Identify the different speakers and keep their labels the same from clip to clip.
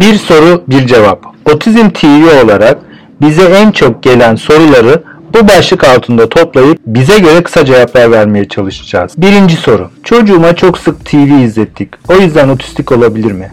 Speaker 1: Bir soru bir cevap. Otizm TV olarak bize en çok gelen soruları bu başlık altında toplayıp bize göre kısa cevaplar vermeye çalışacağız. Birinci soru. Çocuğuma çok sık TV izlettik. O yüzden otistik olabilir mi?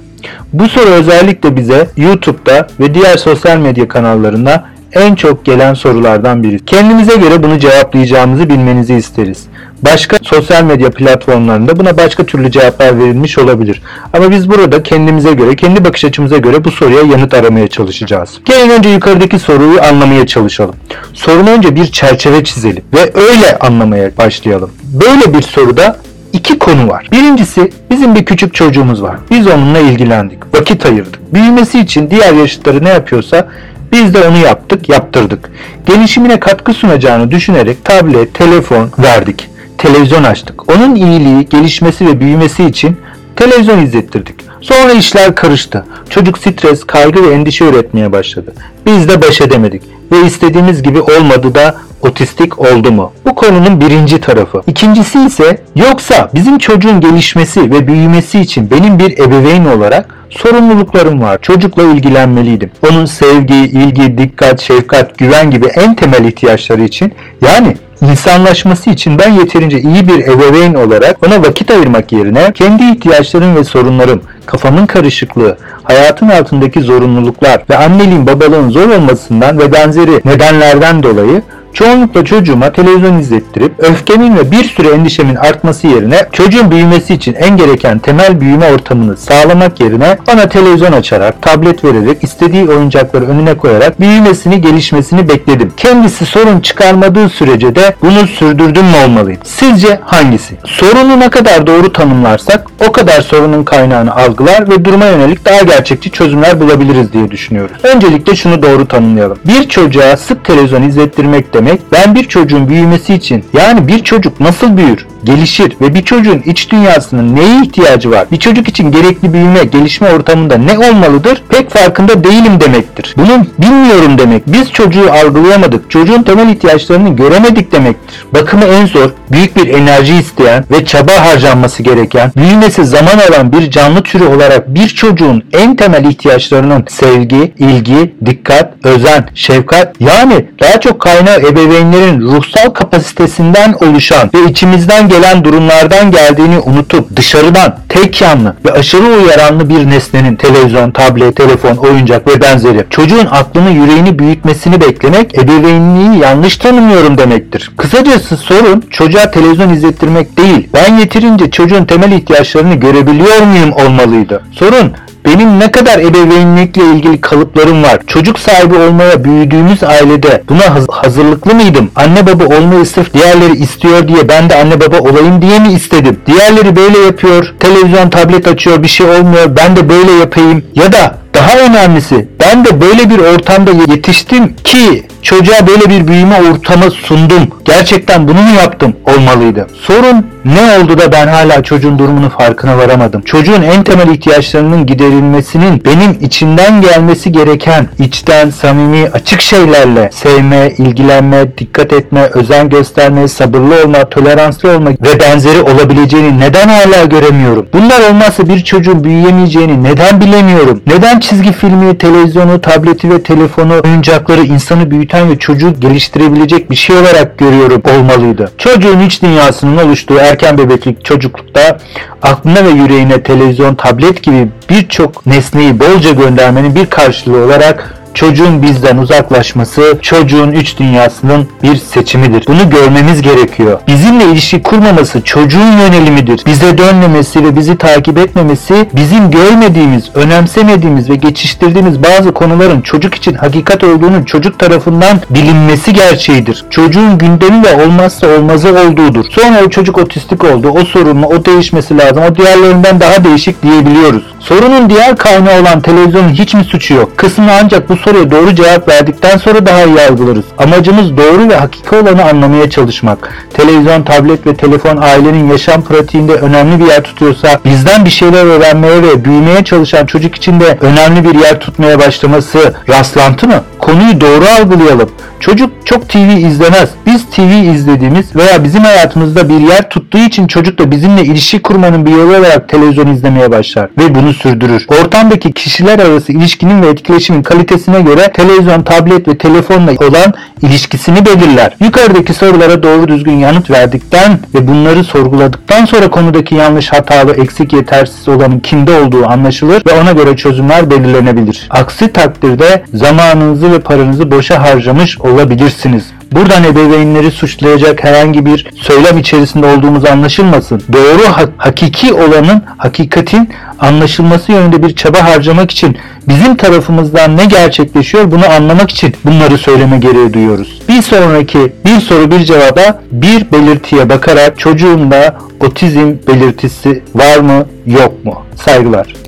Speaker 1: Bu soru özellikle bize YouTube'da ve diğer sosyal medya kanallarında en çok gelen sorulardan biri. Kendimize göre bunu cevaplayacağımızı bilmenizi isteriz. Başka sosyal medya platformlarında buna başka türlü cevaplar verilmiş olabilir. Ama biz burada kendimize göre, kendi bakış açımıza göre bu soruya yanıt aramaya çalışacağız. Gelin önce yukarıdaki soruyu anlamaya çalışalım. Sorunu önce bir çerçeve çizelim ve öyle anlamaya başlayalım. Böyle bir soruda iki konu var. Birincisi bizim bir küçük çocuğumuz var. Biz onunla ilgilendik, vakit ayırdık. Büyümesi için diğer yaşıtları ne yapıyorsa biz de onu yaptık, yaptırdık. Gelişimine katkı sunacağını düşünerek tablet, telefon verdik. Televizyon açtık. Onun iyiliği, gelişmesi ve büyümesi için televizyon izlettirdik. Sonra işler karıştı. Çocuk stres, kaygı ve endişe üretmeye başladı. Biz de baş edemedik ve istediğimiz gibi olmadı da otistik oldu mu? Bu konunun birinci tarafı. İkincisi ise yoksa bizim çocuğun gelişmesi ve büyümesi için benim bir ebeveyn olarak sorumluluklarım var. Çocukla ilgilenmeliydim. Onun sevgi, ilgi, dikkat, şefkat, güven gibi en temel ihtiyaçları için yani insanlaşması için ben yeterince iyi bir ebeveyn olarak ona vakit ayırmak yerine kendi ihtiyaçlarım ve sorunlarım, kafamın karışıklığı, hayatın altındaki zorunluluklar ve anneliğin babalığın zor olmasından ve benzeri nedenlerden dolayı Çoğunlukla çocuğuma televizyon izlettirip öfkemin ve bir sürü endişemin artması yerine çocuğun büyümesi için en gereken temel büyüme ortamını sağlamak yerine bana televizyon açarak, tablet vererek, istediği oyuncakları önüne koyarak büyümesini, gelişmesini bekledim. Kendisi sorun çıkarmadığı sürece de bunu sürdürdüm mü olmalıydı? Sizce hangisi? Sorunu ne kadar doğru tanımlarsak o kadar sorunun kaynağını algılar ve duruma yönelik daha gerçekçi çözümler bulabiliriz diye düşünüyoruz. Öncelikle şunu doğru tanımlayalım. Bir çocuğa sık televizyon izlettirmek demek ben bir çocuğun büyümesi için yani bir çocuk nasıl büyür, gelişir ve bir çocuğun iç dünyasının neye ihtiyacı var? Bir çocuk için gerekli büyüme, gelişme ortamında ne olmalıdır? Pek farkında değilim demektir. Bunun bilmiyorum demek. Biz çocuğu algılayamadık. Çocuğun temel ihtiyaçlarını göremedik demektir. Bakımı en zor, büyük bir enerji isteyen ve çaba harcanması gereken, büyümesi zaman alan bir canlı türü olarak bir çocuğun en temel ihtiyaçlarının sevgi, ilgi, dikkat, özen, şefkat yani daha çok kaynağı ebeveynlerin ruhsal kapasitesinden oluşan ve içimizden gelen durumlardan geldiğini unutup dışarıdan tek yanlı ve aşırı uyaranlı bir nesnenin televizyon, tablet, telefon, oyuncak ve benzeri çocuğun aklını yüreğini büyütmesini beklemek ebeveynliği yanlış tanımıyorum demektir. Kısacası sorun çocuğa televizyon izlettirmek değil. Ben yeterince çocuğun temel ihtiyaçlarını görebiliyor muyum olmalıydı. Sorun benim ne kadar ebeveynlikle ilgili kalıplarım var. Çocuk sahibi olmaya büyüdüğümüz ailede buna hazırlıklı mıydım? Anne baba olmayı sırf diğerleri istiyor diye ben de anne baba olayım diye mi istedim? Diğerleri böyle yapıyor. Televizyon, tablet açıyor, bir şey olmuyor. Ben de böyle yapayım. Ya da daha önemlisi ben de böyle bir ortamda yetiştim ki çocuğa böyle bir büyüme ortamı sundum. Gerçekten bunu mu yaptım olmalıydı. Sorun ne oldu da ben hala çocuğun durumunu farkına varamadım. Çocuğun en temel ihtiyaçlarının giderilmesinin benim içinden gelmesi gereken içten, samimi, açık şeylerle sevme, ilgilenme, dikkat etme, özen gösterme, sabırlı olma, toleranslı olma ve benzeri olabileceğini neden hala göremiyorum? Bunlar olmazsa bir çocuğun büyüyemeyeceğini neden bilemiyorum? Neden çizgi filmi, televizyonu, tableti ve telefonu, oyuncakları insanı büyüten ve çocuğu geliştirebilecek bir şey olarak görüyorum olmalıydı. Çocuğun iç dünyasının oluştuğu erken bebeklik çocuklukta aklına ve yüreğine televizyon, tablet gibi birçok nesneyi bolca göndermenin bir karşılığı olarak çocuğun bizden uzaklaşması çocuğun üç dünyasının bir seçimidir. Bunu görmemiz gerekiyor. Bizimle ilişki kurmaması çocuğun yönelimidir. Bize dönmemesi ve bizi takip etmemesi bizim görmediğimiz, önemsemediğimiz ve geçiştirdiğimiz bazı konuların çocuk için hakikat olduğunun çocuk tarafından bilinmesi gerçeğidir. Çocuğun gündemi ve olmazsa olmazı olduğudur. Sonra o çocuk otistik oldu, o sorunlu, o değişmesi lazım, o diğerlerinden daha değişik diyebiliyoruz. Sorunun diğer kaynağı olan televizyonun hiç mi suçu yok? Kısmı ancak bu soruya doğru cevap verdikten sonra daha iyi algılarız. Amacımız doğru ve hakiki olanı anlamaya çalışmak. Televizyon, tablet ve telefon ailenin yaşam pratiğinde önemli bir yer tutuyorsa bizden bir şeyler öğrenmeye ve büyümeye çalışan çocuk için de önemli bir yer tutmaya başlaması rastlantı mı? Konuyu doğru algılayalım. Çocuk çok TV izlemez. Biz TV izlediğimiz veya bizim hayatımızda bir yer tuttuğu için çocuk da bizimle ilişki kurmanın bir yolu olarak televizyon izlemeye başlar ve bunu sürdürür. Ortamdaki kişiler arası ilişkinin ve etkileşimin kalitesine göre televizyon, tablet ve telefonla olan ilişkisini belirler. Yukarıdaki sorulara doğru düzgün yanıt verdikten ve bunları sorguladıktan sonra konudaki yanlış, hatalı, eksik, yetersiz olanın kimde olduğu anlaşılır ve ona göre çözümler belirlenebilir. Aksi takdirde zamanınızı ve paranızı boşa harcamış olabilirsiniz. Buradan ebeveynleri suçlayacak herhangi bir söylem içerisinde olduğumuz anlaşılmasın. Doğru ha- hakiki olanın, hakikatin anlaşılması yönünde bir çaba harcamak için bizim tarafımızdan ne gerçekleşiyor bunu anlamak için bunları söyleme gereği duyuyoruz. Bir sonraki bir soru bir cevaba bir belirtiye bakarak çocuğumda otizm belirtisi var mı yok mu? Saygılar.